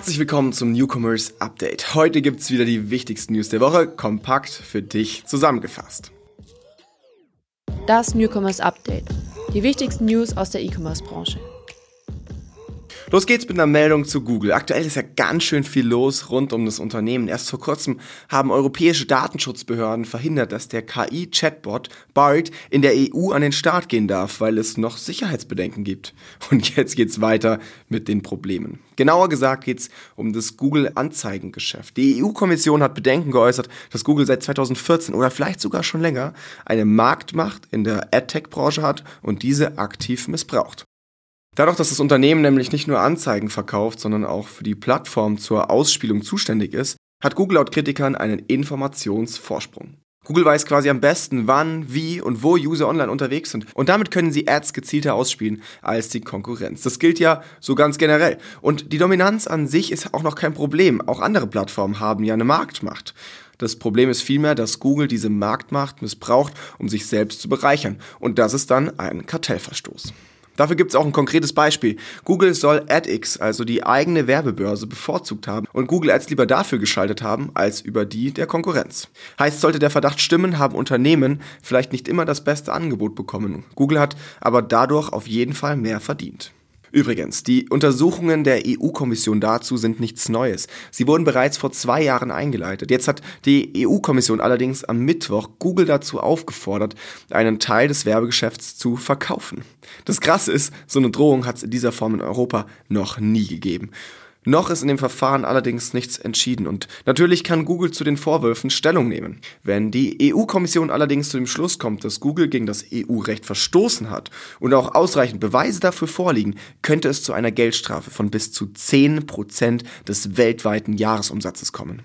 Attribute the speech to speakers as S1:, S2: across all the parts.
S1: Herzlich willkommen zum Newcomers Update. Heute gibt's wieder die wichtigsten News der Woche, kompakt für dich zusammengefasst.
S2: Das Newcomers Update. Die wichtigsten News aus der E-Commerce-Branche.
S1: Los geht's mit einer Meldung zu Google. Aktuell ist ja ganz schön viel los rund um das Unternehmen. Erst vor kurzem haben europäische Datenschutzbehörden verhindert, dass der KI-Chatbot BART in der EU an den Start gehen darf, weil es noch Sicherheitsbedenken gibt. Und jetzt geht's weiter mit den Problemen. Genauer gesagt geht's um das Google-Anzeigengeschäft. Die EU-Kommission hat Bedenken geäußert, dass Google seit 2014 oder vielleicht sogar schon länger eine Marktmacht in der AdTech-Branche hat und diese aktiv missbraucht. Dadurch, dass das Unternehmen nämlich nicht nur Anzeigen verkauft, sondern auch für die Plattform zur Ausspielung zuständig ist, hat Google laut Kritikern einen Informationsvorsprung. Google weiß quasi am besten, wann, wie und wo User online unterwegs sind. Und damit können sie Ads gezielter ausspielen als die Konkurrenz. Das gilt ja so ganz generell. Und die Dominanz an sich ist auch noch kein Problem. Auch andere Plattformen haben ja eine Marktmacht. Das Problem ist vielmehr, dass Google diese Marktmacht missbraucht, um sich selbst zu bereichern. Und das ist dann ein Kartellverstoß. Dafür gibt es auch ein konkretes Beispiel. Google soll AdX, also die eigene Werbebörse, bevorzugt haben und Google Ads lieber dafür geschaltet haben, als über die der Konkurrenz. Heißt, sollte der Verdacht stimmen, haben Unternehmen vielleicht nicht immer das beste Angebot bekommen. Google hat aber dadurch auf jeden Fall mehr verdient. Übrigens, die Untersuchungen der EU-Kommission dazu sind nichts Neues. Sie wurden bereits vor zwei Jahren eingeleitet. Jetzt hat die EU-Kommission allerdings am Mittwoch Google dazu aufgefordert, einen Teil des Werbegeschäfts zu verkaufen. Das Krasse ist, so eine Drohung hat es in dieser Form in Europa noch nie gegeben. Noch ist in dem Verfahren allerdings nichts entschieden und natürlich kann Google zu den Vorwürfen Stellung nehmen. Wenn die EU-Kommission allerdings zu dem Schluss kommt, dass Google gegen das EU-Recht verstoßen hat und auch ausreichend Beweise dafür vorliegen, könnte es zu einer Geldstrafe von bis zu 10% des weltweiten Jahresumsatzes kommen.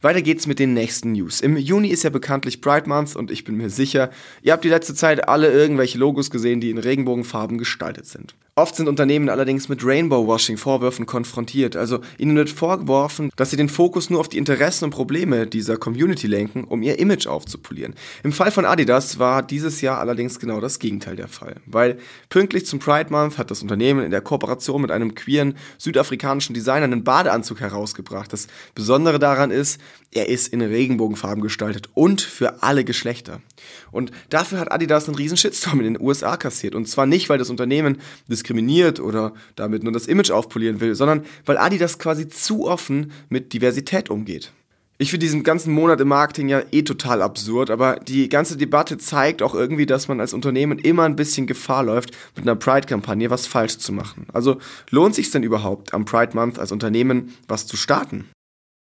S1: Weiter geht's mit den nächsten News. Im Juni ist ja bekanntlich Pride Month und ich bin mir sicher, ihr habt die letzte Zeit alle irgendwelche Logos gesehen, die in Regenbogenfarben gestaltet sind. Oft sind Unternehmen allerdings mit Rainbow-Washing-Vorwürfen konfrontiert. Also ihnen wird vorgeworfen, dass sie den Fokus nur auf die Interessen und Probleme dieser Community lenken, um ihr Image aufzupolieren. Im Fall von Adidas war dieses Jahr allerdings genau das Gegenteil der Fall. Weil pünktlich zum Pride Month hat das Unternehmen in der Kooperation mit einem queeren südafrikanischen Designer einen Badeanzug herausgebracht. Das Besondere daran ist, er ist in Regenbogenfarben gestaltet und für alle Geschlechter. Und dafür hat Adidas einen riesen Shitstorm in den USA kassiert. Und zwar nicht, weil das Unternehmen diskriminiert oder damit nur das Image aufpolieren will, sondern weil Adidas quasi zu offen mit Diversität umgeht. Ich finde diesen ganzen Monat im Marketing ja eh total absurd, aber die ganze Debatte zeigt auch irgendwie, dass man als Unternehmen immer ein bisschen Gefahr läuft, mit einer Pride-Kampagne was falsch zu machen. Also lohnt sich denn überhaupt, am Pride Month als Unternehmen was zu starten?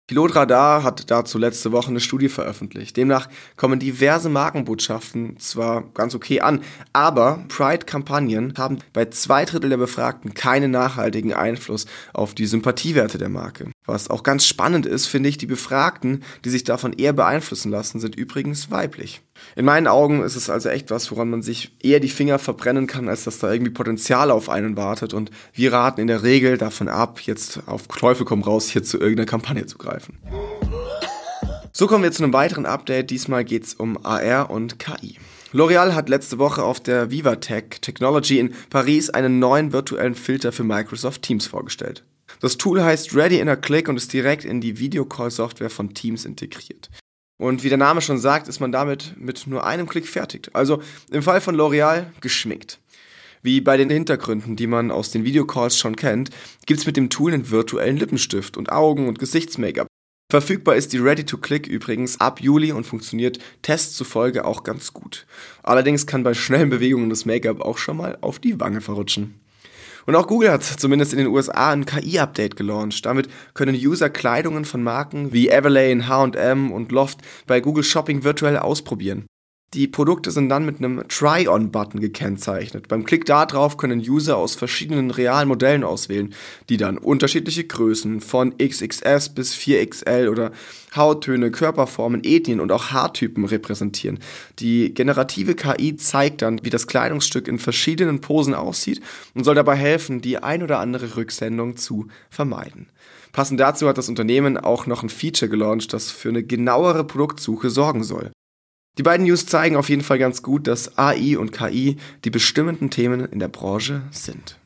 S1: Pilotradar hat dazu letzte Woche eine Studie veröffentlicht. Demnach kommen diverse Markenbotschaften zwar ganz okay an, aber Pride-Kampagnen haben bei zwei Drittel der Befragten keinen nachhaltigen Einfluss auf die Sympathiewerte der Marke. Was auch ganz spannend ist, finde ich, die Befragten, die sich davon eher beeinflussen lassen, sind übrigens weiblich. In meinen Augen ist es also echt was, woran man sich eher die Finger verbrennen kann, als dass da irgendwie Potenzial auf einen wartet. Und wir raten in der Regel davon ab, jetzt auf Teufel komm raus, hier zu irgendeiner Kampagne zu greifen. So kommen wir zu einem weiteren Update. Diesmal geht es um AR und KI. L'Oreal hat letzte Woche auf der VivaTech Technology in Paris einen neuen virtuellen Filter für Microsoft Teams vorgestellt. Das Tool heißt Ready in a Click und ist direkt in die Videocall-Software von Teams integriert. Und wie der Name schon sagt, ist man damit mit nur einem Klick fertig. Also im Fall von L'Oreal geschminkt. Wie bei den Hintergründen, die man aus den Videocalls schon kennt, gibt's mit dem Tool einen virtuellen Lippenstift und Augen- und Gesichtsmake-up. Verfügbar ist die Ready-to-Click übrigens ab Juli und funktioniert Tests zufolge auch ganz gut. Allerdings kann bei schnellen Bewegungen das Make-up auch schon mal auf die Wange verrutschen. Und auch Google hat zumindest in den USA ein KI-Update gelauncht. Damit können User Kleidungen von Marken wie Everlane, H&M und Loft bei Google Shopping virtuell ausprobieren. Die Produkte sind dann mit einem Try-On-Button gekennzeichnet. Beim Klick darauf können User aus verschiedenen realen Modellen auswählen, die dann unterschiedliche Größen von XXS bis 4XL oder Hauttöne, Körperformen, Ethnien und auch Haartypen repräsentieren. Die generative KI zeigt dann, wie das Kleidungsstück in verschiedenen Posen aussieht und soll dabei helfen, die ein oder andere Rücksendung zu vermeiden. Passend dazu hat das Unternehmen auch noch ein Feature gelauncht, das für eine genauere Produktsuche sorgen soll. Die beiden News zeigen auf jeden Fall ganz gut, dass AI und KI die bestimmenden Themen in der Branche sind.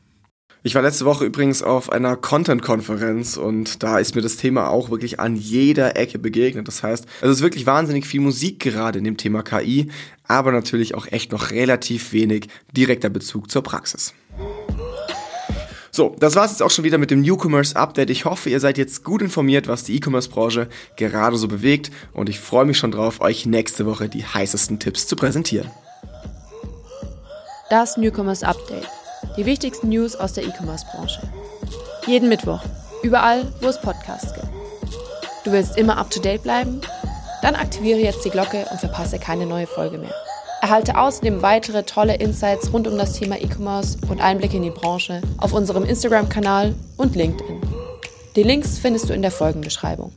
S1: Ich war letzte Woche übrigens auf einer Content-Konferenz und da ist mir das Thema auch wirklich an jeder Ecke begegnet. Das heißt, es ist wirklich wahnsinnig viel Musik gerade in dem Thema KI, aber natürlich auch echt noch relativ wenig direkter Bezug zur Praxis. So, das war's jetzt auch schon wieder mit dem Newcomers Update. Ich hoffe, ihr seid jetzt gut informiert, was die E-Commerce-Branche gerade so bewegt und ich freue mich schon drauf, euch nächste Woche die heißesten Tipps zu präsentieren.
S2: Das Newcomers Update. Die wichtigsten News aus der E-Commerce-Branche. Jeden Mittwoch. Überall, wo es Podcasts gibt. Du willst immer up to date bleiben? Dann aktiviere jetzt die Glocke und verpasse keine neue Folge mehr. Erhalte außerdem weitere tolle Insights rund um das Thema E-Commerce und Einblicke in die Branche auf unserem Instagram-Kanal und LinkedIn. Die Links findest du in der Folgenbeschreibung.